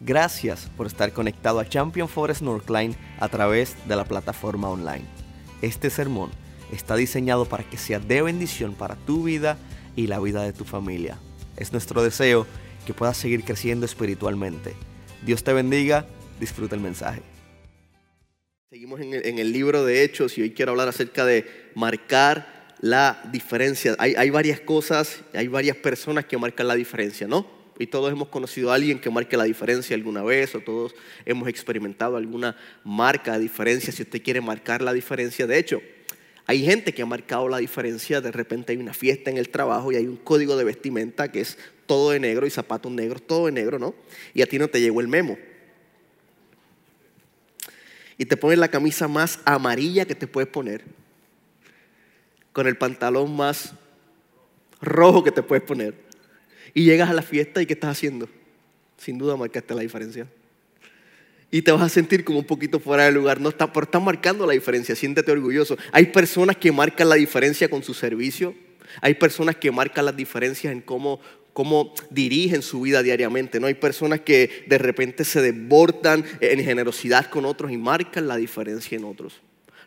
Gracias por estar conectado a Champion Forest Northline a través de la plataforma online. Este sermón está diseñado para que sea de bendición para tu vida y la vida de tu familia. Es nuestro deseo que puedas seguir creciendo espiritualmente. Dios te bendiga, disfruta el mensaje. Seguimos en el, libro de Hechos y hoy quiero hablar acerca de marcar la diferencia. Hay varias cosas, hay varias personas que marcan la diferencia, ¿no? Y todos hemos conocido a alguien que marque la diferencia alguna vez o todos hemos experimentado alguna marca de diferencia si usted quiere marcar la diferencia. De hecho, hay gente que ha marcado la diferencia, de repente hay una fiesta en el trabajo y hay un código de vestimenta que es todo de negro y zapatos negros, todo de negro, ¿no? Y a ti no te llegó el memo. Y te pones la camisa más amarilla que te puedes poner, con el pantalón más rojo que te puedes poner y llegas a la fiesta y ¿qué estás haciendo? Sin duda marcaste la diferencia. Y te vas a sentir como un poquito fuera de lugar. No está, pero estás marcando la diferencia, siéntete orgulloso. Hay personas que marcan la diferencia con su servicio. Hay personas que marcan las diferencias en cómo, cómo dirigen su vida diariamente. ¿no? Hay personas que de repente se desbordan en generosidad con otros y marcan la diferencia en otros.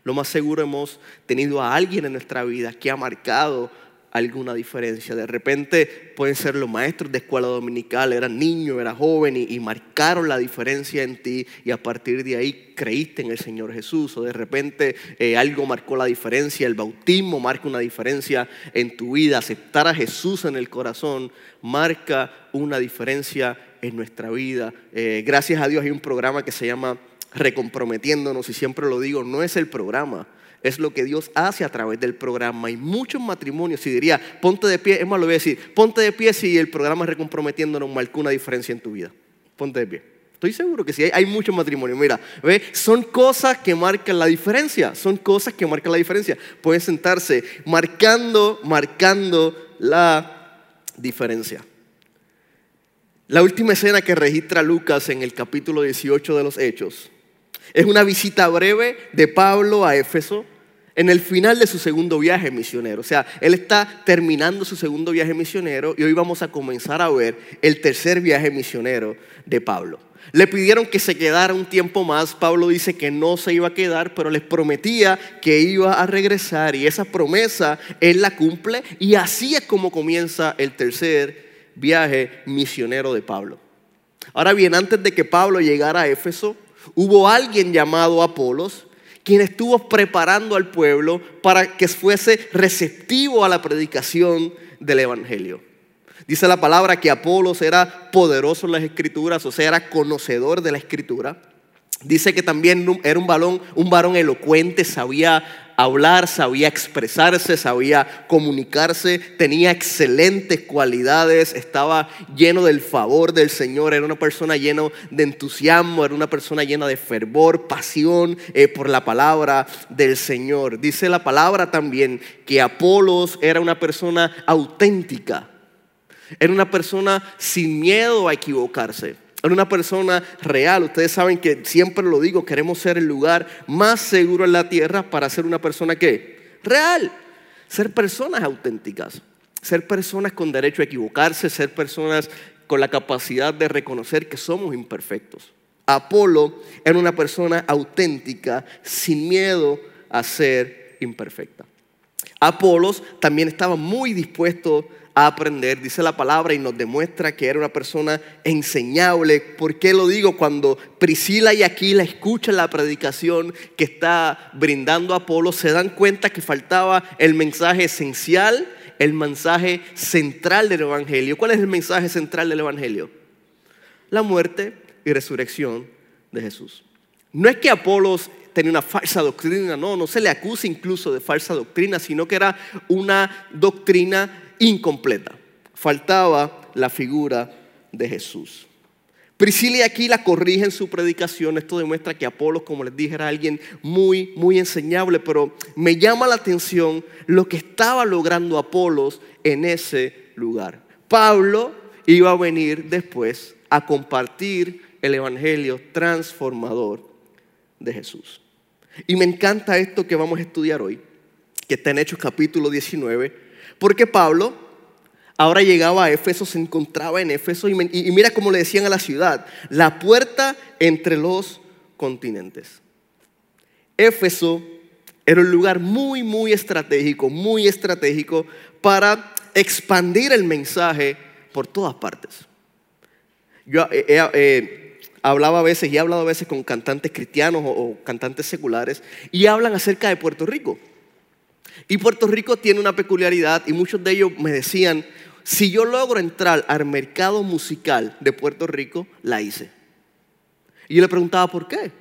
Lo más seguro hemos tenido a alguien en nuestra vida que ha marcado alguna diferencia. De repente pueden ser los maestros de escuela dominical, eran niños, eras joven y, marcaron la diferencia en ti y a partir de ahí creíste en el Señor Jesús. O de repente eh, algo marcó la diferencia, el bautismo marca una diferencia en tu vida, aceptar a Jesús en el corazón marca una diferencia en nuestra vida. Eh, gracias a Dios hay un programa que se llama Recomprometiéndonos y siempre lo digo, no es el programa es lo que Dios hace a través del programa. Y muchos matrimonios, si diría, ponte de pie, es más, lo voy a decir, ponte de pie si el programa Recomprometiéndonos marcó una diferencia en tu vida. Ponte de pie. Estoy seguro que sí, hay, muchos matrimonios. Mira, ¿ve? son cosas que marcan la diferencia. Son cosas que marcan la diferencia. Pueden sentarse marcando, marcando la diferencia. La última escena que registra Lucas en el capítulo 18 de los Hechos es una visita breve de Pablo a Éfeso en el final de su segundo viaje misionero. O sea, él está terminando su segundo viaje misionero y hoy vamos a comenzar a ver el tercer viaje misionero de Pablo. Le pidieron que se quedara un tiempo más. Pablo dice que no se iba a quedar, pero les prometía que iba a regresar y esa promesa él la cumple y así es como comienza el tercer viaje misionero de Pablo. Ahora bien, antes de que Pablo llegara a Éfeso, hubo alguien llamado Apolos quien estuvo preparando al pueblo para que fuese receptivo a la predicación del Evangelio. Dice la palabra que Apolos era poderoso en las escrituras, o sea, era conocedor de la escritura. Dice que también era un, varón, un varón elocuente, sabía hablar, sabía expresarse, sabía comunicarse, tenía excelentes cualidades, estaba lleno del favor del Señor, era una persona llena de entusiasmo, era una persona llena de fervor, pasión eh, por la palabra del Señor. Dice la palabra también que Apolos era una persona auténtica, era una persona sin miedo a equivocarse. Era una persona real. Ustedes saben que siempre lo digo, queremos ser el lugar más seguro en la tierra para ser una persona que real. Ser personas auténticas, ser personas con derecho a equivocarse, ser personas con la capacidad de reconocer que somos imperfectos. Apolo era una persona auténtica, sin miedo a ser imperfecta. Apolos también estaba muy dispuesto a aprender, dice la palabra y nos demuestra que era una persona enseñable. ¿Por qué lo digo? Cuando Priscila y Aquila escuchan la predicación que está brindando Apolo, se dan cuenta que faltaba el mensaje esencial, el mensaje central del Evangelio. ¿Cuál es el mensaje central del Evangelio? La muerte y resurrección de Jesús. No es que Apolos tenía una falsa doctrina, no, no se le acusa incluso de falsa doctrina, sino que era una doctrina incompleta. Faltaba la figura de Jesús. Priscila y Aquila corrigen su predicación. Esto demuestra que Apolo, como les dije, era alguien muy, muy enseñable. Pero me llama la atención lo que estaba logrando Apolos en ese lugar. Pablo iba a venir después a compartir el evangelio transformador de Jesús. Y me encanta esto que vamos a estudiar hoy, que está en Hechos capítulo 19 porque Pablo ahora llegaba a Éfeso, se encontraba en Éfeso y, mira cómo le decían a la ciudad, la puerta entre los continentes. Éfeso era un lugar muy, muy estratégico, muy estratégico para expandir el mensaje por todas partes. Yo he, hablaba a veces y he hablado a veces con cantantes cristianos o, cantantes seculares y hablan acerca de Puerto Rico. Y Puerto Rico tiene una peculiaridad y muchos de ellos me decían, si yo logro entrar al mercado musical de Puerto Rico, la hice. Y yo le preguntaba por qué.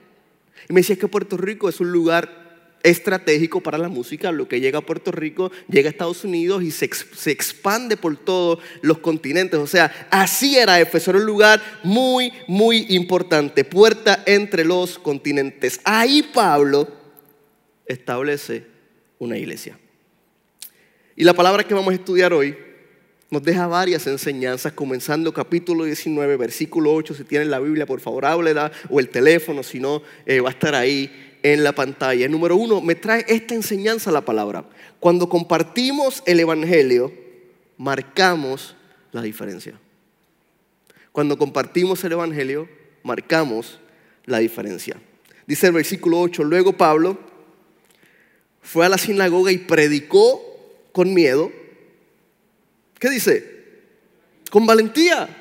Y me decía que Puerto Rico es un lugar estratégico para la música. Lo que llega a Puerto Rico llega a Estados Unidos y se, expande por todos los continentes. O sea, así era Éfeso, era un lugar muy, muy importante, puerta entre los continentes. Ahí Pablo establece una iglesia. Y la palabra que vamos a estudiar hoy nos deja varias enseñanzas, comenzando capítulo 19, versículo 8. Si tienen la Biblia, por favor, háblela, o el teléfono, si no, eh, va a estar ahí en la pantalla. Número uno, me trae esta enseñanza la palabra. Cuando compartimos el Evangelio, marcamos la diferencia. Cuando compartimos el Evangelio, marcamos la diferencia. Dice el versículo 8, luego Pablo fue a la sinagoga y predicó con miedo. ¿Qué dice? Con valentía.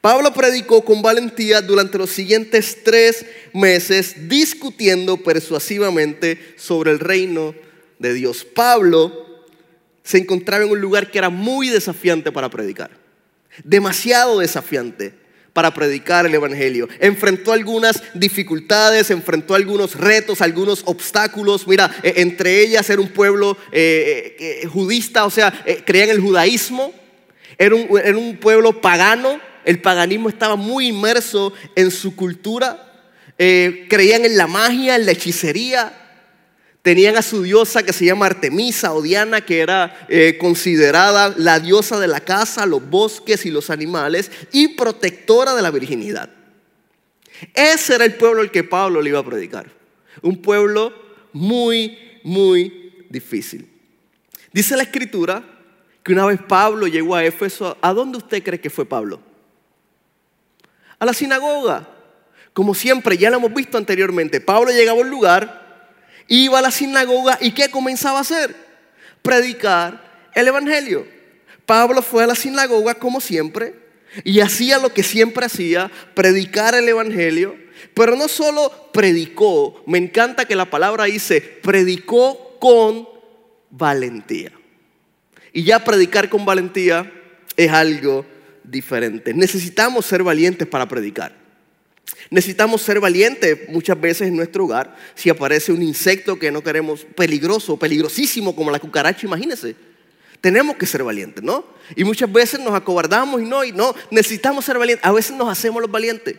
Pablo predicó con valentía durante los siguientes tres meses discutiendo persuasivamente sobre el reino de Dios. Pablo se encontraba en un lugar que era muy desafiante para predicar, demasiado desafiante para predicar el Evangelio. Enfrentó algunas dificultades, enfrentó algunos retos, algunos obstáculos. Mira, e, entre ellas era un pueblo eh, eh, eh, judista, o sea, creían el judaísmo, era un pueblo pagano el paganismo estaba muy inmerso en su cultura. Eh, creían en la magia, en la hechicería. Tenían a su diosa que se llama Artemisa o Diana, que era eh, considerada la diosa de la casa, los bosques y los animales y protectora de la virginidad. Ese era el pueblo al que Pablo le iba a predicar. Un pueblo muy, muy difícil. Dice la escritura que una vez Pablo llegó a Éfeso, ¿a dónde usted cree que fue Pablo? a la sinagoga. Como siempre, ya lo hemos visto anteriormente, Pablo llegaba a un lugar, iba a la sinagoga y ¿qué comenzaba a hacer? Predicar el Evangelio. Pablo fue a la sinagoga como siempre y hacía lo que siempre hacía, predicar el Evangelio. Pero no solo predicó, me encanta que la palabra dice, predicó con valentía. Y ya predicar con valentía es algo diferentes. Necesitamos ser valientes para predicar. Necesitamos ser valientes muchas veces en nuestro hogar. Si aparece un insecto que no queremos, peligroso, peligrosísimo como la cucaracha, imagínense. Tenemos que ser valientes, ¿no? Y muchas veces nos acobardamos y no, y no, necesitamos ser valientes. A veces nos hacemos los valientes.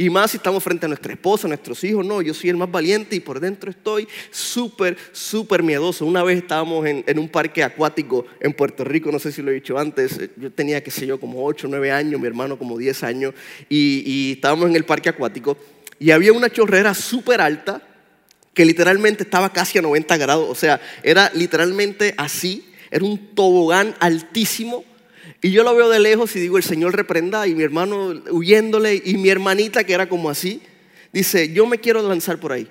Y más si estamos frente a nuestra esposa, a nuestros hijos, no, yo soy el más valiente y por dentro estoy súper, súper miedoso. Una vez estábamos en, un parque acuático en Puerto Rico, no sé si lo he dicho antes, eh, yo tenía, qué sé yo, como 8, 9 años, mi hermano como 10 años, y, y estábamos en el parque acuático y había una chorrera súper alta que literalmente estaba casi a 90 grados, o sea, era literalmente así, era un tobogán altísimo y yo lo veo de lejos y digo, el Señor reprenda, y mi hermano huyéndole, y mi hermanita que era como así, dice, yo me quiero lanzar por ahí.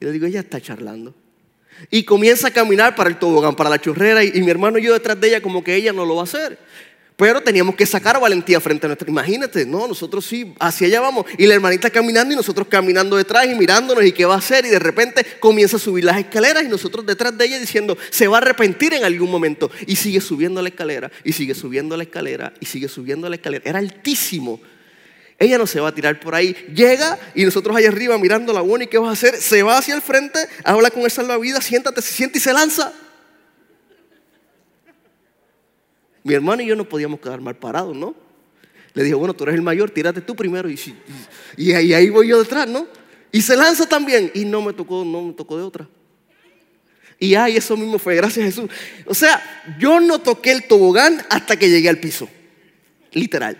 Y le digo, ella está charlando. Y comienza a caminar para el tobogán, para la chorrera, y, mi hermano y yo detrás de ella como que ella no lo va a hacer. Pero teníamos que sacar valentía frente a nuestra. Imagínate, no, nosotros sí, hacia allá vamos. Y la hermanita caminando y nosotros caminando detrás y mirándonos y qué va a hacer. Y de repente comienza a subir las escaleras y nosotros detrás de ella diciendo, se va a arrepentir en algún momento. Y sigue subiendo la escalera, y sigue subiendo la escalera, y sigue subiendo la escalera. Era altísimo. Ella no se va a tirar por ahí. Llega y nosotros allá arriba mirando la buena y qué vas a hacer. Se va hacia el frente, habla con el salvavidas, siéntate, se siente y se lanza. Mi hermano y yo no podíamos quedar mal parados, ¿no? Le dije, bueno, tú eres el mayor, tírate tú primero. Y, y, ahí voy yo detrás, ¿no? Y se lanza también. Y no me tocó, no me tocó de otra. Y ay, eso mismo fue, gracias a Jesús. O sea, yo no toqué el tobogán hasta que llegué al piso. Literal.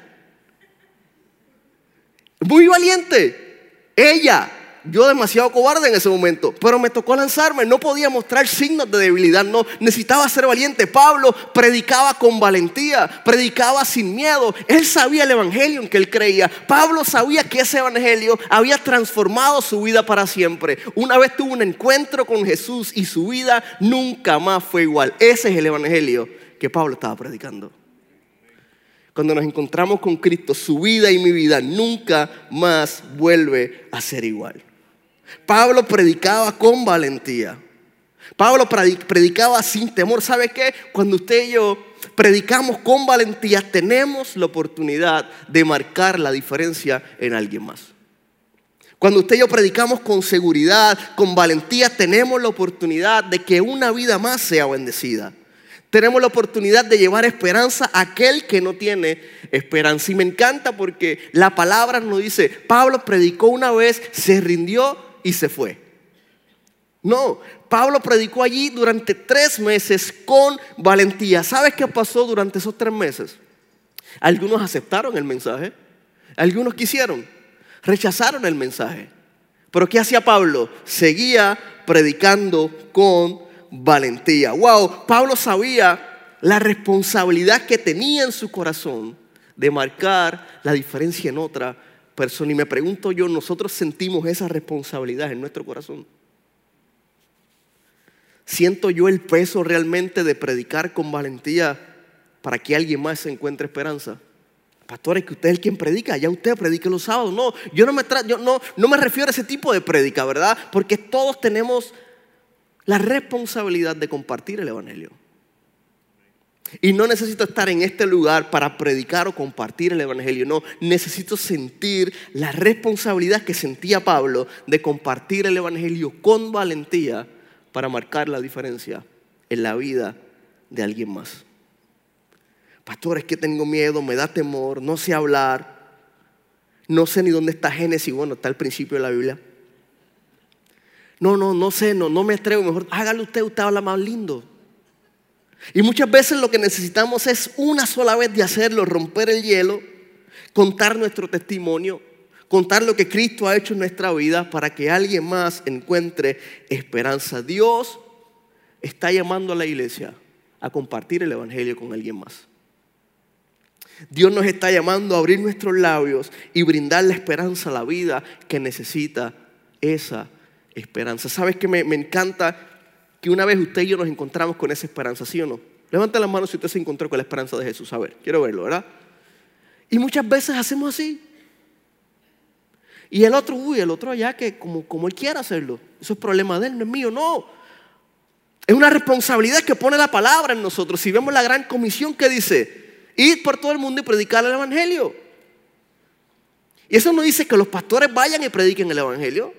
Muy valiente. Ella, yo demasiado cobarde en ese momento, pero me tocó lanzarme, no podía mostrar signos de debilidad, no, necesitaba ser valiente. Pablo predicaba con valentía, predicaba sin miedo, él sabía el evangelio en que él creía. Pablo sabía que ese evangelio había transformado su vida para siempre. Una vez tuvo un encuentro con Jesús y su vida nunca más fue igual. Ese es el evangelio que Pablo estaba predicando. Cuando nos encontramos con Cristo, su vida y mi vida nunca más vuelve a ser igual. Pablo predicaba con valentía. Pablo predicaba sin temor. ¿Sabe qué? Cuando usted y yo predicamos con valentía, tenemos la oportunidad de marcar la diferencia en alguien más. Cuando usted y yo predicamos con seguridad, con valentía, tenemos la oportunidad de que una vida más sea bendecida. Tenemos la oportunidad de llevar esperanza a aquel que no tiene esperanza. Y me encanta porque la palabra nos dice, Pablo predicó una vez, se rindió y se fue. No, Pablo predicó allí durante tres meses con valentía. ¿Sabes qué pasó durante esos tres meses? Algunos aceptaron el mensaje, algunos quisieron, rechazaron el mensaje. Pero ¿qué hacía Pablo? Seguía predicando con valentía. Wow, Pablo sabía la responsabilidad que tenía en su corazón de marcar la diferencia en otra Y me pregunto yo, ¿nosotros sentimos esa responsabilidad en nuestro corazón? ¿Siento yo el peso realmente de predicar con valentía para que alguien más se encuentre esperanza? Pastor, es que usted es el quien predica, ya usted predica los sábados. No, yo no me, yo no, no me refiero a ese tipo de predica, ¿verdad? Porque todos tenemos la responsabilidad de compartir el Evangelio. Y no necesito estar en este lugar para predicar o compartir el Evangelio. No, necesito sentir la responsabilidad que sentía Pablo de compartir el Evangelio con valentía para marcar la diferencia en la vida de alguien más. Pastor, es que tengo miedo, me da temor, no sé hablar, no sé ni dónde está Génesis. Bueno, está el principio de la Biblia. No, no, no sé, no, no me atrevo. Mejor hágalo usted, usted habla más lindo. Y muchas veces lo que necesitamos es una sola vez de hacerlo, romper el hielo, contar nuestro testimonio, contar lo que Cristo ha hecho en nuestra vida para que alguien más encuentre esperanza. Dios está llamando a la iglesia a compartir el Evangelio con alguien más. Dios nos está llamando a abrir nuestros labios y brindar la esperanza a la vida que necesita esa esperanza. ¿Sabes que me, encanta que una vez usted y yo nos encontramos con esa esperanza, ¿sí o no? Levanta las manos si usted se encontró con la esperanza de Jesús. A ver, quiero verlo, ¿verdad? Y muchas veces hacemos así. Y el otro, uy, el otro allá que como, como él quiera hacerlo. Eso es problema de él, no es mío, no. Es una responsabilidad que pone la palabra en nosotros. Si vemos la gran comisión que dice, ir por todo el mundo y predicar el Evangelio. Y eso no dice que los pastores vayan y prediquen el Evangelio.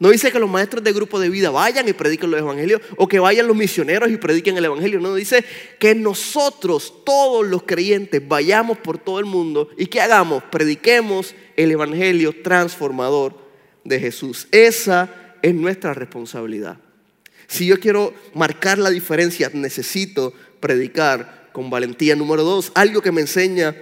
No dice que los maestros de grupo de vida vayan y prediquen los evangelios o que vayan los misioneros y prediquen el evangelio. No, dice que nosotros, todos los creyentes, vayamos por todo el mundo y que hagamos, prediquemos el evangelio transformador de Jesús. Esa es nuestra responsabilidad. Si yo quiero marcar la diferencia, necesito predicar con valentía. Número dos, algo que me enseña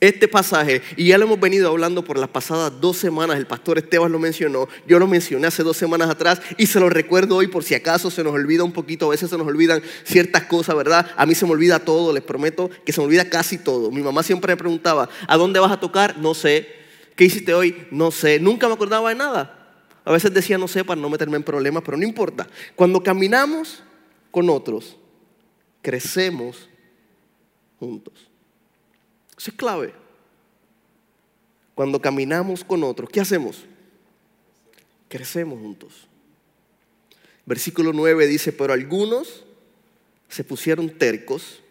este pasaje, y ya lo hemos venido hablando por las pasadas dos semanas, el pastor Esteban lo mencionó, yo lo mencioné hace dos semanas atrás y se lo recuerdo hoy por si acaso se nos olvida un poquito, a veces se nos olvidan ciertas cosas, ¿verdad? A mí se me olvida todo, les prometo que se me olvida casi todo. Mi mamá siempre me preguntaba, ¿a dónde vas a tocar? No sé. ¿Qué hiciste hoy? No sé. Nunca me acordaba de nada. A veces decía no sé para no meterme en problemas, pero no importa. Cuando caminamos con otros, crecemos juntos. Eso es clave. Cuando caminamos con otros, ¿qué hacemos? Crecemos juntos. Versículo 9 dice, pero algunos se pusieron tercos,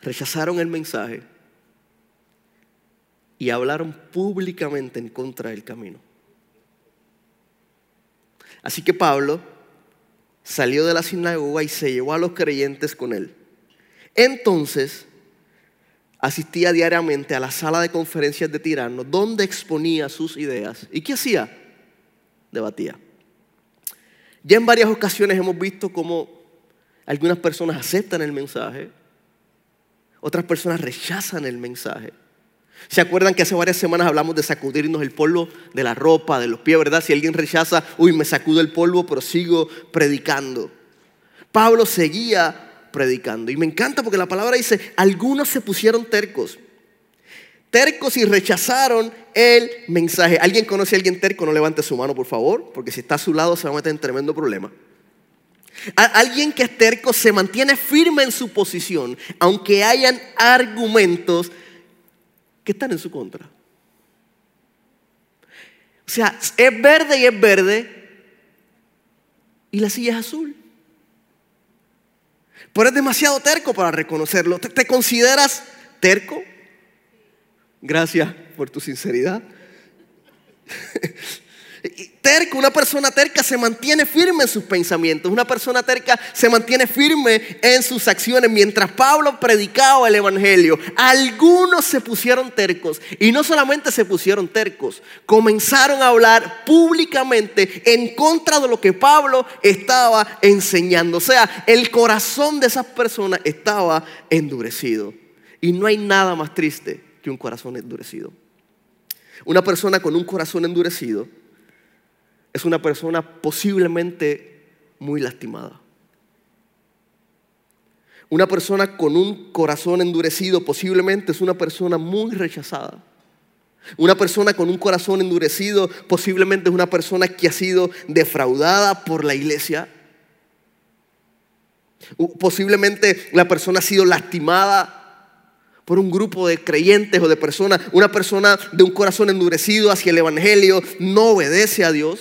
rechazaron el mensaje y hablaron públicamente en contra del camino. Así que Pablo salió de la sinagoga y se llevó a los creyentes con él. Entonces asistía diariamente a la sala de conferencias de Tirano, donde exponía sus ideas. ¿Y qué hacía? Debatía. Ya en varias ocasiones hemos visto cómo algunas personas aceptan el mensaje, otras personas rechazan el mensaje. ¿Se acuerdan que hace varias semanas hablamos de sacudirnos el polvo de la ropa, de los pies, verdad? Si alguien rechaza, uy, me sacudo el polvo, pero sigo predicando. Pablo seguía predicando. Y me encanta porque la palabra dice, algunos se pusieron tercos. Tercos y rechazaron el mensaje. ¿Alguien conoce a alguien terco? No levante su mano, por favor, porque si está a su lado se va a meter en tremendo problema. Alguien que es terco se mantiene firme en su posición, aunque hayan argumentos que están en su contra. O sea, es verde y es verde y la silla es azul. Pero es demasiado terco para reconocerlo. ¿Te, consideras terco? Gracias por tu sinceridad. Terco, una persona terca se mantiene firme en sus pensamientos, una persona terca se mantiene firme en sus acciones. Mientras Pablo predicaba el Evangelio, algunos se pusieron tercos y no solamente se pusieron tercos, comenzaron a hablar públicamente en contra de lo que Pablo estaba enseñando. O sea, el corazón de esas personas estaba endurecido. Y no hay nada más triste que un corazón endurecido. Una persona con un corazón endurecido es una persona posiblemente muy lastimada. Una persona con un corazón endurecido posiblemente es una persona muy rechazada. Una persona con un corazón endurecido posiblemente es una persona que ha sido defraudada por la iglesia. Posiblemente la persona ha sido lastimada por un grupo de creyentes o de personas. Una persona de un corazón endurecido hacia el Evangelio no obedece a Dios.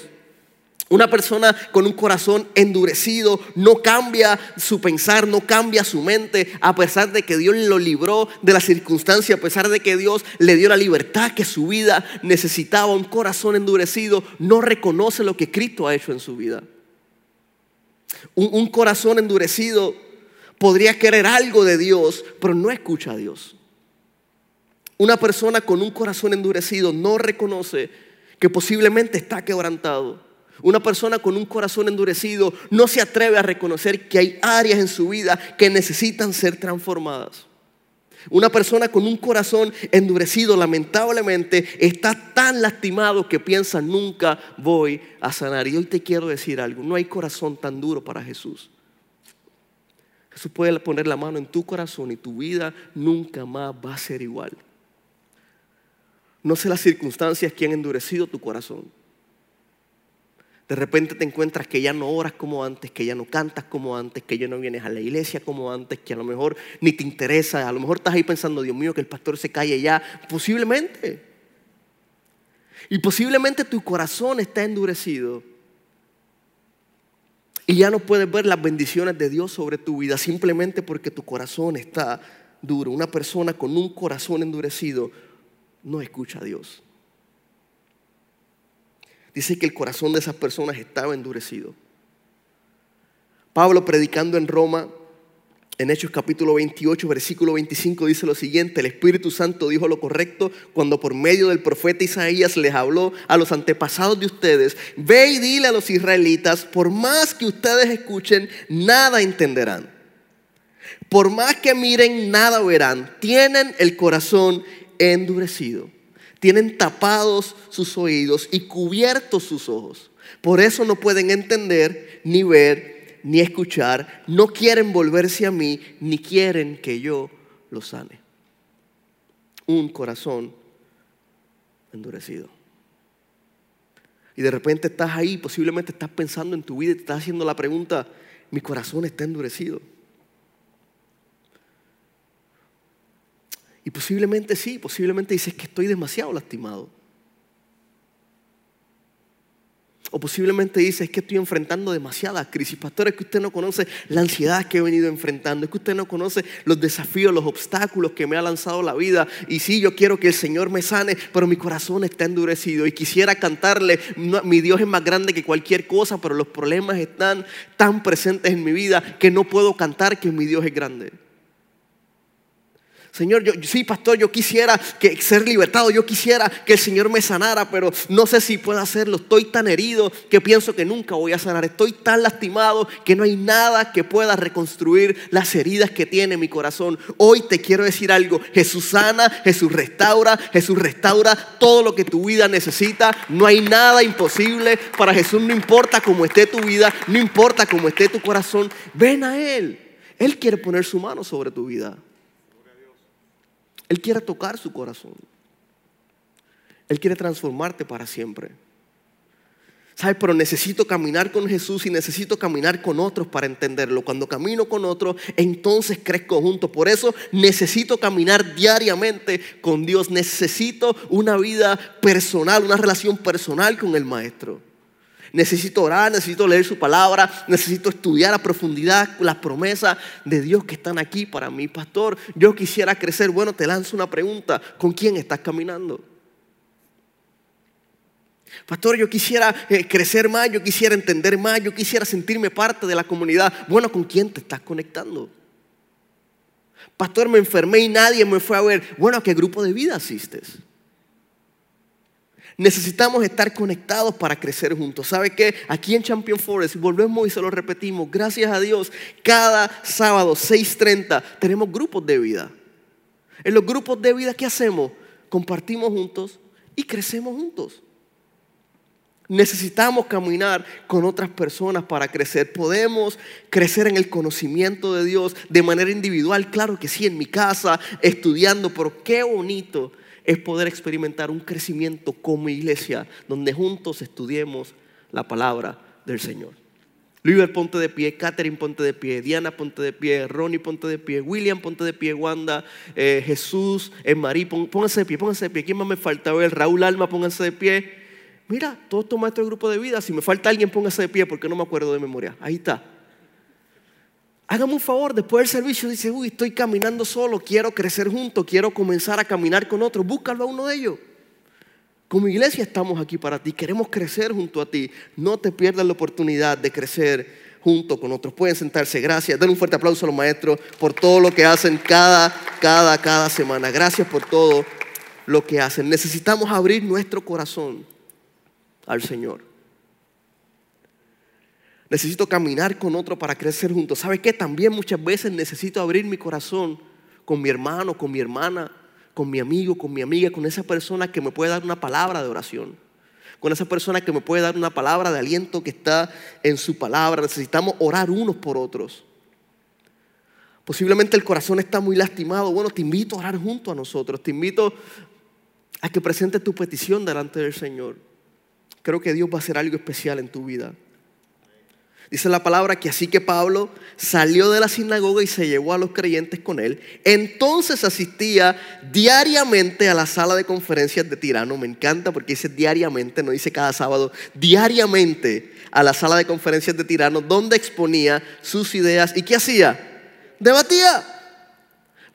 Una persona con un corazón endurecido no cambia su pensar, no cambia su mente, a pesar de que Dios lo libró de la circunstancia, a pesar de que Dios le dio la libertad que su vida necesitaba. Un corazón endurecido no reconoce lo que Cristo ha hecho en su vida. Un, un corazón endurecido podría querer algo de Dios, pero no escucha a Dios. Una persona con un corazón endurecido no reconoce que posiblemente está quebrantado una persona con un corazón endurecido no se atreve a reconocer que hay áreas en su vida que necesitan ser transformadas. Una persona con un corazón endurecido lamentablemente está tan lastimado que piensa nunca voy a sanar. Y hoy te quiero decir algo, no hay corazón tan duro para Jesús. Jesús puede poner la mano en tu corazón y tu vida nunca más va a ser igual. No sé las circunstancias que han endurecido tu corazón. De repente te encuentras que ya no oras como antes, que ya no cantas como antes, que ya no vienes a la iglesia como antes, que a lo mejor ni te interesa, a lo mejor estás ahí pensando, Dios mío, que el pastor se calle ya. Posiblemente. Y posiblemente tu corazón está endurecido. Y ya no puedes ver las bendiciones de Dios sobre tu vida simplemente porque tu corazón está duro. Una persona con un corazón endurecido no escucha a Dios. Dice que el corazón de esas personas estaba endurecido. Pablo predicando en Roma, en Hechos capítulo 28, versículo 25, dice lo siguiente, el Espíritu Santo dijo lo correcto cuando por medio del profeta Isaías les habló a los antepasados de ustedes, ve y dile a los israelitas, por más que ustedes escuchen, nada entenderán. Por más que miren, nada verán. Tienen el corazón endurecido tienen tapados sus oídos y cubiertos sus ojos. Por eso no pueden entender, ni ver, ni escuchar. No quieren volverse a mí, ni quieren que yo los sane. Un corazón endurecido. Y de repente estás ahí, posiblemente estás pensando en tu vida y te estás haciendo la pregunta, mi corazón está endurecido. Y posiblemente sí, posiblemente dices que estoy demasiado lastimado. O posiblemente dices que estoy enfrentando demasiadas crisis. Pastor, es que usted no conoce la ansiedad que he venido enfrentando. Es que usted no conoce los desafíos, los obstáculos que me ha lanzado la vida. Y sí, yo quiero que el Señor me sane, pero mi corazón está endurecido. Y quisiera cantarle, mi Dios es más grande que cualquier cosa, pero los problemas están tan presentes en mi vida que no puedo cantar que mi Dios es grande. Señor, yo, sí, pastor, yo quisiera que, ser libertado, yo quisiera que el Señor me sanara, pero no sé si puedo hacerlo. Estoy tan herido que pienso que nunca voy a sanar. Estoy tan lastimado que no hay nada que pueda reconstruir las heridas que tiene mi corazón. Hoy te quiero decir algo. Jesús sana, Jesús restaura, Jesús restaura todo lo que tu vida necesita. No hay nada imposible para Jesús. No importa cómo esté tu vida, no importa cómo esté tu corazón. Ven a Él. Él quiere poner su mano sobre tu vida. Él quiere tocar su corazón. Él quiere transformarte para siempre. ¿Sabes? Pero necesito caminar con Jesús y necesito caminar con otros para entenderlo. Cuando camino con otros, entonces crezco juntos. Por eso necesito caminar diariamente con Dios. Necesito una vida personal, una relación personal con el Maestro. Necesito orar, necesito leer su palabra, necesito estudiar a profundidad las promesas de Dios que están aquí para mí. Pastor, yo quisiera crecer. Bueno, te lanzo una pregunta. ¿Con quién estás caminando? Pastor, yo quisiera eh, crecer más, yo quisiera entender más, yo quisiera sentirme parte de la comunidad. Bueno, ¿con quién te estás conectando? Pastor, me enfermé y nadie me fue a ver. Bueno, ¿a qué grupo de vida asistes? Necesitamos estar conectados para crecer juntos. ¿Sabe qué? Aquí en Champion Forest, volvemos y se lo repetimos, gracias a Dios, cada sábado 6.30 tenemos grupos de vida. En los grupos de vida, ¿qué hacemos? Compartimos juntos y crecemos juntos. Necesitamos caminar con otras personas para crecer. Podemos crecer en el conocimiento de Dios de manera individual, claro que sí, en mi casa, estudiando, pero qué bonito es poder experimentar un crecimiento como iglesia donde juntos estudiemos la palabra del Señor. Luis, ponte de pie, Catherine, ponte de pie, Diana, ponte de pie, Ronnie, ponte de pie, William, ponte de pie, Wanda, eh, Jesús, Marí, pónganse de pie, pónganse de pie. ¿Quién más me falta? ver, Raúl Alma, pónganse de pie. Mira, todos estos maestros grupo de vida, si me falta alguien, póngase de pie porque no me acuerdo de memoria. Ahí está. Hágame un favor, después del servicio dice, uy, estoy caminando solo, quiero crecer junto, quiero comenzar a caminar con otros. Búscalo a uno de ellos. Como iglesia estamos aquí para ti, queremos crecer junto a ti. No te pierdas la oportunidad de crecer junto con otros. Pueden sentarse, gracias. Den un fuerte aplauso a los maestros por todo lo que hacen cada, cada, cada semana. Gracias por todo lo que hacen. Necesitamos abrir nuestro corazón al Señor. Necesito caminar con otro para crecer juntos. ¿Sabe qué? También muchas veces necesito abrir mi corazón con mi hermano, con mi hermana, con mi amigo, con mi amiga, con esa persona que me puede dar una palabra de oración. Con esa persona que me puede dar una palabra de aliento que está en su palabra. Necesitamos orar unos por otros. Posiblemente el corazón está muy lastimado. Bueno, te invito a orar junto a nosotros. Te invito a que presentes tu petición delante del Señor. Creo que Dios va a hacer algo especial en tu vida. Dice la palabra que así que Pablo salió de la sinagoga y se llevó a los creyentes con él. Entonces asistía diariamente a la sala de conferencias de Tirano. Me encanta porque dice diariamente, no dice cada sábado, diariamente a la sala de conferencias de Tirano, donde exponía sus ideas. ¿Y qué hacía? Debatía.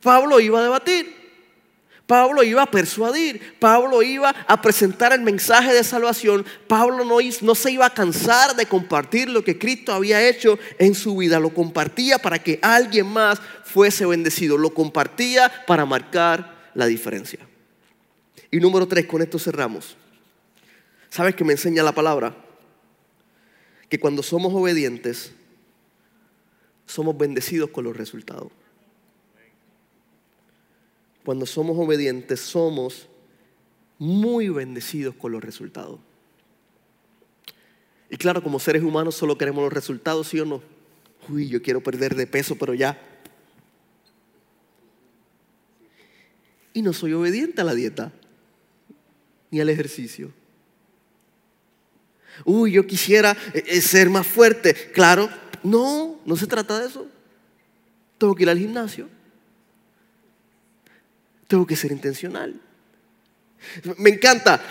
Pablo iba a debatir. Pablo iba a persuadir, Pablo iba a presentar el mensaje de salvación, Pablo no, se iba a cansar de compartir lo que Cristo había hecho en su vida, lo compartía para que alguien más fuese bendecido, lo compartía para marcar la diferencia. Y número tres, con esto cerramos. ¿Sabes qué me enseña la palabra? Que cuando somos obedientes, somos bendecidos con los resultados. Cuando somos obedientes, somos muy bendecidos con los resultados. Y claro, como seres humanos solo queremos los resultados, ¿sí o no? Uy, yo quiero perder de peso, pero ya. Y no soy obediente a la dieta, ni al ejercicio. Uy, yo quisiera eh, eh, ser más fuerte. Claro, no, no se trata de eso. Tengo que ir al gimnasio. Tengo que ser intencional. Me encanta.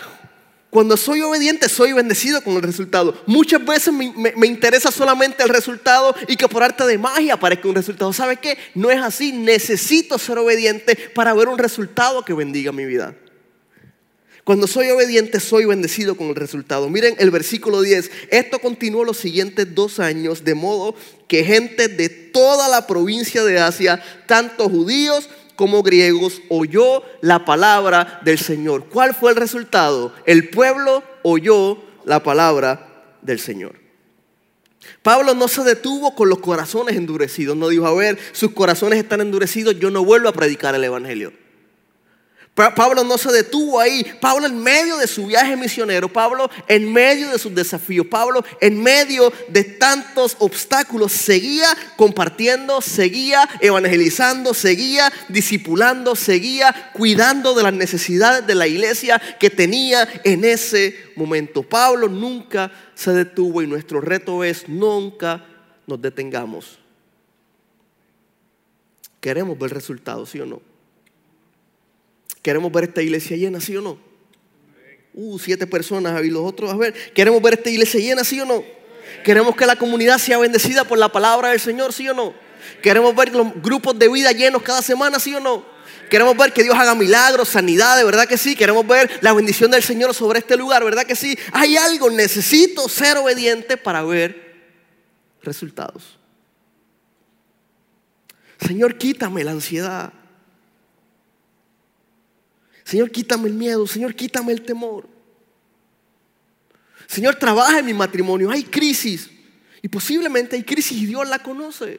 Cuando soy obediente, soy bendecido con el resultado. Muchas veces me, interesa solamente el resultado y que por arte de magia aparezca un resultado. ¿Sabe qué? No es así. Necesito ser obediente para ver un resultado que bendiga mi vida. Cuando soy obediente, soy bendecido con el resultado. Miren el versículo 10. Esto continuó los siguientes dos años, de modo que gente de toda la provincia de Asia, tanto judíos como griegos, oyó la palabra del Señor. ¿Cuál fue el resultado? El pueblo oyó la palabra del Señor. Pablo no se detuvo con los corazones endurecidos, no dijo, a ver, sus corazones están endurecidos, yo no vuelvo a predicar el Evangelio. Pablo no se detuvo ahí. Pablo en medio de su viaje misionero, Pablo en medio de sus desafíos, Pablo en medio de tantos obstáculos, seguía compartiendo, seguía evangelizando, seguía discipulando, seguía cuidando de las necesidades de la iglesia que tenía en ese momento. Pablo nunca se detuvo y nuestro reto es nunca nos detengamos. Queremos ver resultados, ¿sí o no? Queremos ver esta iglesia llena, ¿sí o no? Uh, siete personas y los otros, a ver, queremos ver esta iglesia llena, ¿sí o no? Queremos que la comunidad sea bendecida por la palabra del Señor, ¿sí o no? Queremos ver los grupos de vida llenos cada semana, ¿sí o no? Queremos ver que Dios haga milagros, sanidad, verdad que sí. Queremos ver la bendición del Señor sobre este lugar, ¿verdad que sí? Hay algo, necesito ser obediente para ver resultados. Señor, quítame la ansiedad. Señor, quítame el miedo. Señor, quítame el temor. Señor, trabaja en mi matrimonio. Hay crisis. Y posiblemente hay crisis y Dios la conoce.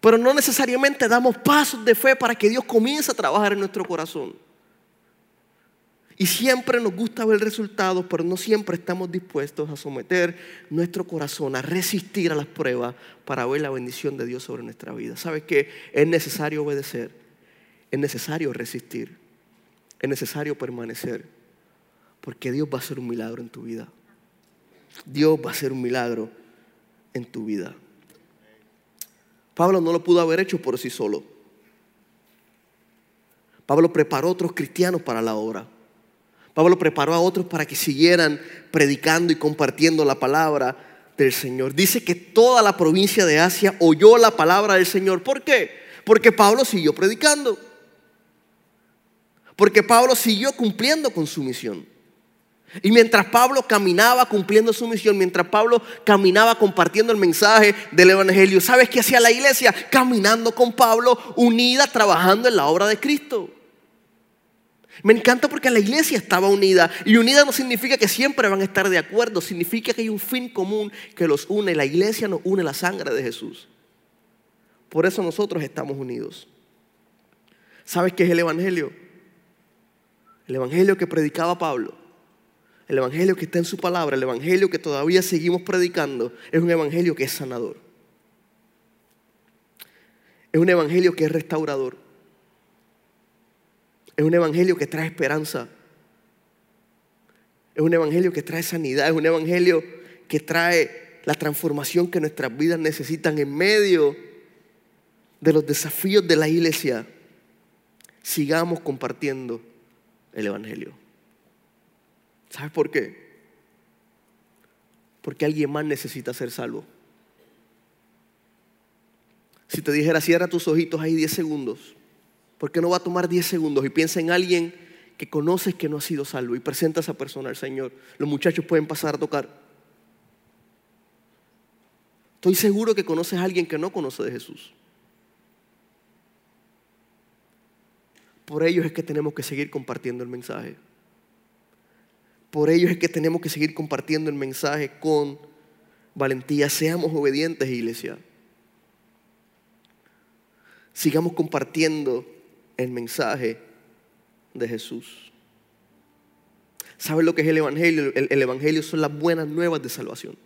Pero no necesariamente damos pasos de fe para que Dios comience a trabajar en nuestro corazón. Y siempre nos gusta ver resultados, pero no siempre estamos dispuestos a someter nuestro corazón, a resistir a las pruebas para ver la bendición de Dios sobre nuestra vida. ¿Sabes qué? Es necesario obedecer es necesario resistir, es necesario permanecer, porque Dios va a hacer un milagro en tu vida. Dios va a hacer un milagro en tu vida. Pablo no lo pudo haber hecho por sí solo. Pablo preparó a otros cristianos para la obra. Pablo preparó a otros para que siguieran predicando y compartiendo la palabra del Señor. Dice que toda la provincia de Asia oyó la palabra del Señor. ¿Por qué? Porque Pablo siguió predicando. Porque Pablo siguió cumpliendo con su misión. Y mientras Pablo caminaba cumpliendo su misión, mientras Pablo caminaba compartiendo el mensaje del Evangelio, ¿sabes qué hacía la iglesia? Caminando con Pablo, unida, trabajando en la obra de Cristo. Me encanta porque la iglesia estaba unida. Y unida no significa que siempre van a estar de acuerdo, significa que hay un fin común que los une. La iglesia nos une la sangre de Jesús. Por eso nosotros estamos unidos. ¿Sabes qué es el Evangelio? El evangelio que predicaba Pablo, el evangelio que está en su palabra, el evangelio que todavía seguimos predicando, es un evangelio que es sanador. Es un evangelio que es restaurador. Es un evangelio que trae esperanza. Es un evangelio que trae sanidad. Es un evangelio que trae la transformación que nuestras vidas necesitan en medio de los desafíos de la iglesia. Sigamos compartiendo el Evangelio. ¿Sabes por qué? Porque alguien más necesita ser salvo. Si te dijera, cierra tus ojitos ahí 10 segundos, ¿por qué no va a tomar 10 segundos y piensa en alguien que conoces que no ha sido salvo y presenta a esa persona al Señor? Los muchachos pueden pasar a tocar. Estoy seguro que conoces a alguien que no conoce de Jesús. Por ellos es que tenemos que seguir compartiendo el mensaje. Por ellos es que tenemos que seguir compartiendo el mensaje con valentía. Seamos obedientes, iglesia. Sigamos compartiendo el mensaje de Jesús. ¿Sabes lo que es el Evangelio? El, el, Evangelio son las buenas nuevas de salvación.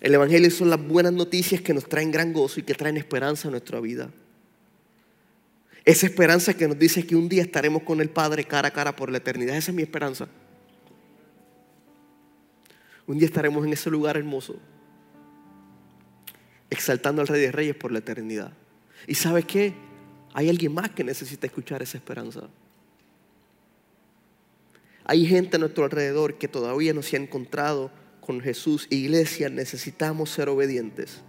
El Evangelio son las buenas noticias que nos traen gran gozo y que traen esperanza a nuestra vida. Esa esperanza que nos dice que un día estaremos con el Padre cara a cara por la eternidad. Esa es mi esperanza. Un día estaremos en ese lugar hermoso, exaltando al Rey de Reyes por la eternidad. ¿Y sabes qué? Hay alguien más que necesita escuchar esa esperanza. Hay gente a nuestro alrededor que todavía no se ha encontrado con Jesús. Iglesia, necesitamos ser obedientes.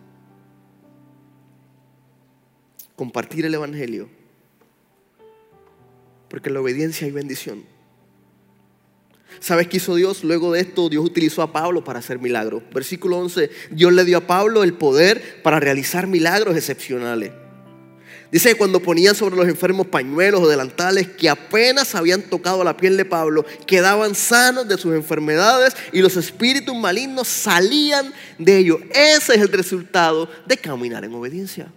Compartir el Evangelio porque en la obediencia hay bendición. ¿Sabes qué hizo Dios? Luego de esto, Dios utilizó a Pablo para hacer milagros. Versículo 11, Dios le dio a Pablo el poder para realizar milagros excepcionales. Dice que cuando ponían sobre los enfermos pañuelos o delantales que apenas habían tocado la piel de Pablo, quedaban sanos de sus enfermedades y los espíritus malignos salían de ellos. Ese es el resultado de caminar en obediencia.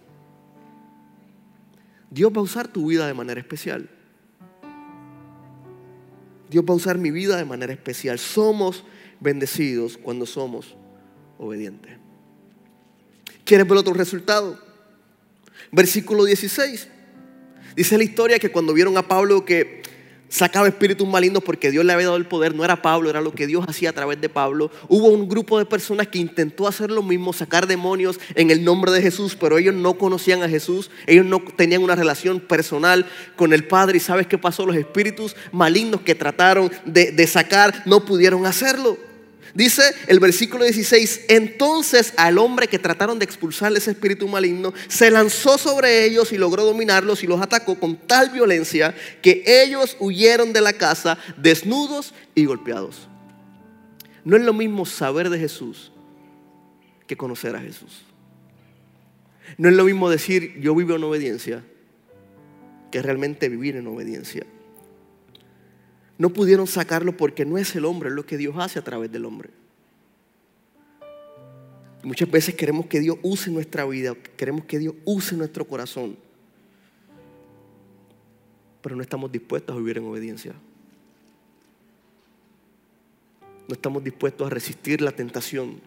Dios va a usar tu vida de manera especial. Dios va a usar mi vida de manera especial. Somos bendecidos cuando somos obedientes. ¿Quieres ver otro resultado? Versículo 16. Dice la historia que cuando vieron a Pablo que sacaba espíritus malignos porque Dios le había dado el poder, no era Pablo, era lo que Dios hacía a través de Pablo. Hubo un grupo de personas que intentó hacer lo mismo, sacar demonios en el nombre de Jesús, pero ellos no conocían a Jesús, ellos no tenían una relación personal con el Padre. ¿Y sabes qué pasó? Los espíritus malignos que trataron de, de sacar no pudieron hacerlo. Dice el versículo 16, entonces al hombre que trataron de expulsar ese espíritu maligno, se lanzó sobre ellos y logró dominarlos y los atacó con tal violencia que ellos huyeron de la casa desnudos y golpeados. No es lo mismo saber de Jesús que conocer a Jesús. No es lo mismo decir yo vivo en obediencia que realmente vivir en obediencia no pudieron sacarlo porque no es el hombre, es lo que Dios hace a través del hombre. Muchas veces queremos que Dios use nuestra vida, queremos que Dios use nuestro corazón, pero no estamos dispuestos a vivir en obediencia. No estamos dispuestos a resistir la tentación.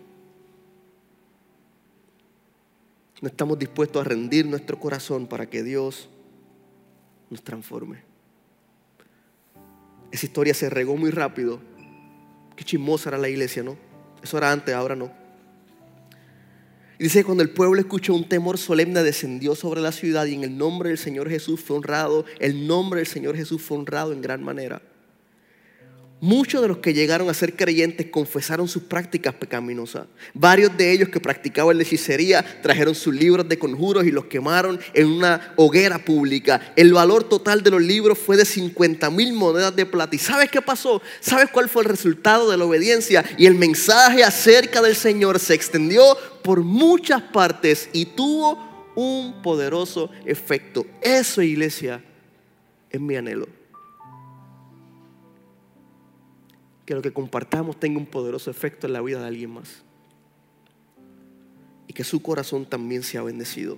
No estamos dispuestos a rendir nuestro corazón para que Dios nos transforme. Esa historia se regó muy rápido. Qué chismosa era la iglesia, ¿no? Eso era antes, ahora no. Y dice, cuando el pueblo escuchó un temor solemne descendió sobre la ciudad y en el nombre del Señor Jesús fue honrado, el nombre del Señor Jesús fue honrado en gran manera. Muchos de los que llegaron a ser creyentes confesaron sus prácticas pecaminosas. Varios de ellos que practicaban la hechicería trajeron sus libros de conjuros y los quemaron en una hoguera pública. El valor total de los libros fue de 50 mil monedas de plata. ¿Y sabes qué pasó? ¿Sabes cuál fue el resultado de la obediencia? Y el mensaje acerca del Señor se extendió por muchas partes y tuvo un poderoso efecto. Eso, iglesia, es mi anhelo. Que lo que compartamos tenga un poderoso efecto en la vida de alguien más. Y que su corazón también sea bendecido.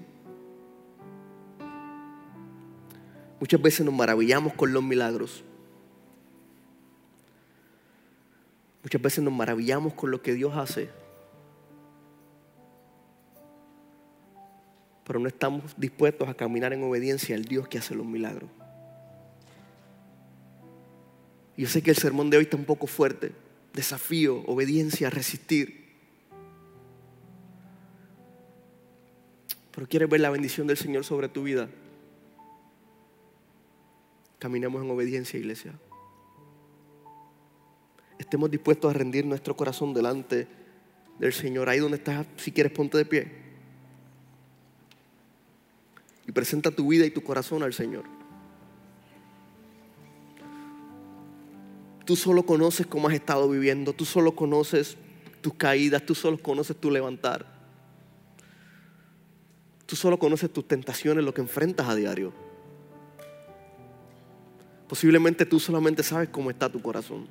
Muchas veces nos maravillamos con los milagros. Muchas veces nos maravillamos con lo que Dios hace. Pero no estamos dispuestos a caminar en obediencia al Dios que hace los milagros. Yo sé que el sermón de hoy está un poco fuerte. Desafío, obediencia, resistir. Pero quieres ver la bendición del Señor sobre tu vida. Caminemos en obediencia, iglesia. Estemos dispuestos a rendir nuestro corazón delante del Señor. Ahí donde estás, si quieres, ponte de pie. Y presenta tu vida y tu corazón al Señor. Tú solo conoces cómo has estado viviendo, tú solo conoces tus caídas, tú solo conoces tu levantar. Tú solo conoces tus tentaciones, lo que enfrentas a diario. Posiblemente tú solamente sabes cómo está tu corazón.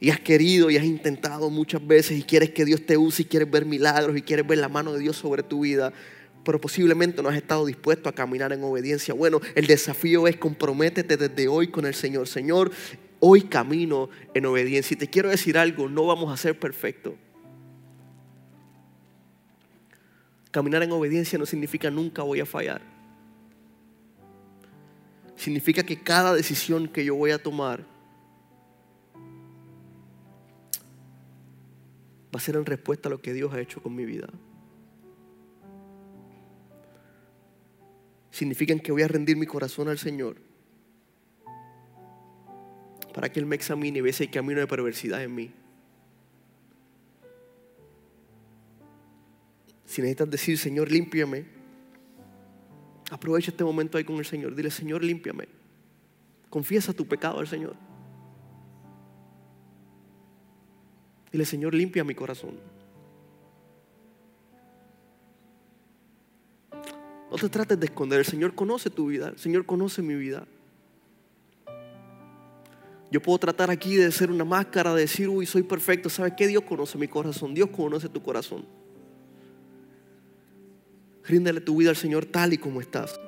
Y has querido y has intentado muchas veces y quieres que Dios te use y quieres ver milagros y quieres ver la mano de Dios sobre tu vida pero posiblemente no has estado dispuesto a caminar en obediencia. Bueno, el desafío es comprométete desde hoy con el Señor. Señor, hoy camino en obediencia. Y te quiero decir algo, no vamos a ser perfectos. Caminar en obediencia no significa nunca voy a fallar. Significa que cada decisión que yo voy a tomar va a ser en respuesta a lo que Dios ha hecho con mi vida. Significan que voy a rendir mi corazón al Señor para que Él me examine y vea si hay camino de perversidad en mí. Si necesitas decir, Señor, límpiame, aprovecha este momento ahí con el Señor. Dile, Señor, límpiame. Confiesa tu pecado al Señor. Dile, Señor, limpia mi corazón. No te trates de esconder. El Señor conoce tu vida. El Señor conoce mi vida. Yo puedo tratar aquí de ser una máscara, de decir, uy, soy perfecto. ¿Sabes qué? Dios conoce mi corazón. Dios conoce tu corazón. Ríndele tu vida al Señor tal y como estás.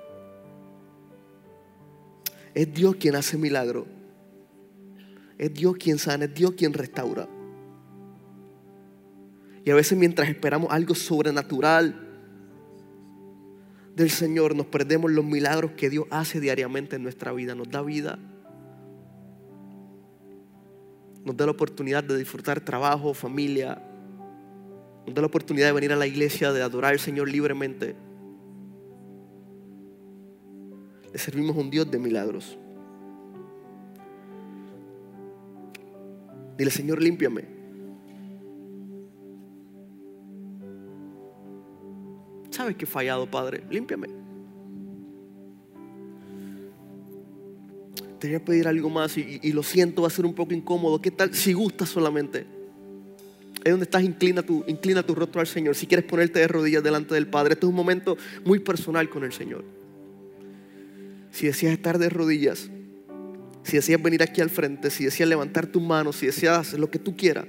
Es Dios quien hace milagro. Es Dios quien sana, es Dios quien restaura. Y a veces mientras esperamos algo sobrenatural del Señor, nos perdemos los milagros que Dios hace diariamente en nuestra vida. Nos da vida. Nos da la oportunidad de disfrutar trabajo, familia. Nos da la oportunidad de venir a la iglesia, de adorar al Señor libremente. Le servimos a un Dios de milagros. Dile, Señor, límpiame. Sabes que he fallado, Padre. Límpiame. Te voy a pedir algo más y, lo siento, va a ser un poco incómodo. ¿Qué tal si gustas solamente? Es donde estás, inclina tu, inclina tu rostro al Señor. Si quieres ponerte de rodillas delante del Padre, este es un momento muy personal con el Señor. Si deseas estar de rodillas, si deseas venir aquí al frente, si deseas levantar tu mano, si deseas lo que tú quieras.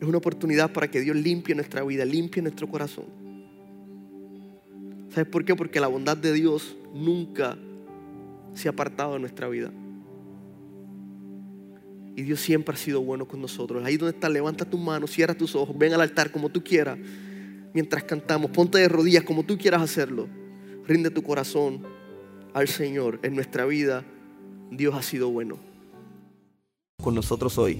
Es una oportunidad para que Dios limpie nuestra vida, limpie nuestro corazón. ¿Sabes por qué? Porque la bondad de Dios nunca se ha apartado de nuestra vida. Y Dios siempre ha sido bueno con nosotros. Ahí donde estás, levanta tu mano, cierra tus ojos, ven al altar como tú quieras. Mientras cantamos, ponte de rodillas como tú quieras hacerlo. Rinde tu corazón al Señor en nuestra vida. Dios ha sido bueno. Con nosotros hoy.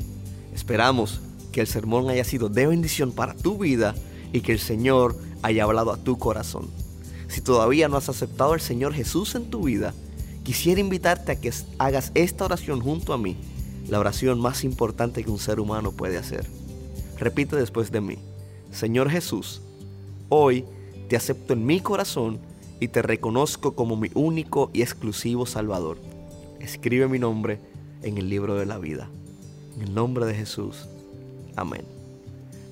Esperamos que el sermón haya sido de bendición para tu vida y que el Señor haya hablado a tu corazón. Si todavía no has aceptado al Señor Jesús en tu vida, quisiera invitarte a que hagas esta oración junto a mí, la oración más importante que un ser humano puede hacer. Repite después de mí, Señor Jesús, hoy te acepto en mi corazón y te reconozco como mi único y exclusivo Salvador. Escribe mi nombre en el libro de la vida. En el nombre de Jesús. Amén.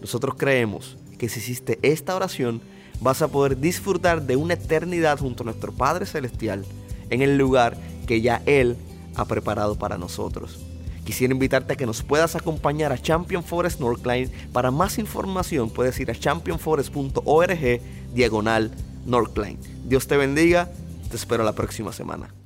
Nosotros creemos que si hiciste esta oración, vas a poder disfrutar de una eternidad junto a nuestro Padre Celestial en el lugar que ya Él ha preparado para nosotros. Quisiera invitarte a que nos puedas acompañar a Champion Forest Northline. Para más información puedes ir a championforest.org diagonal Northline. Dios te bendiga, te espero la próxima semana.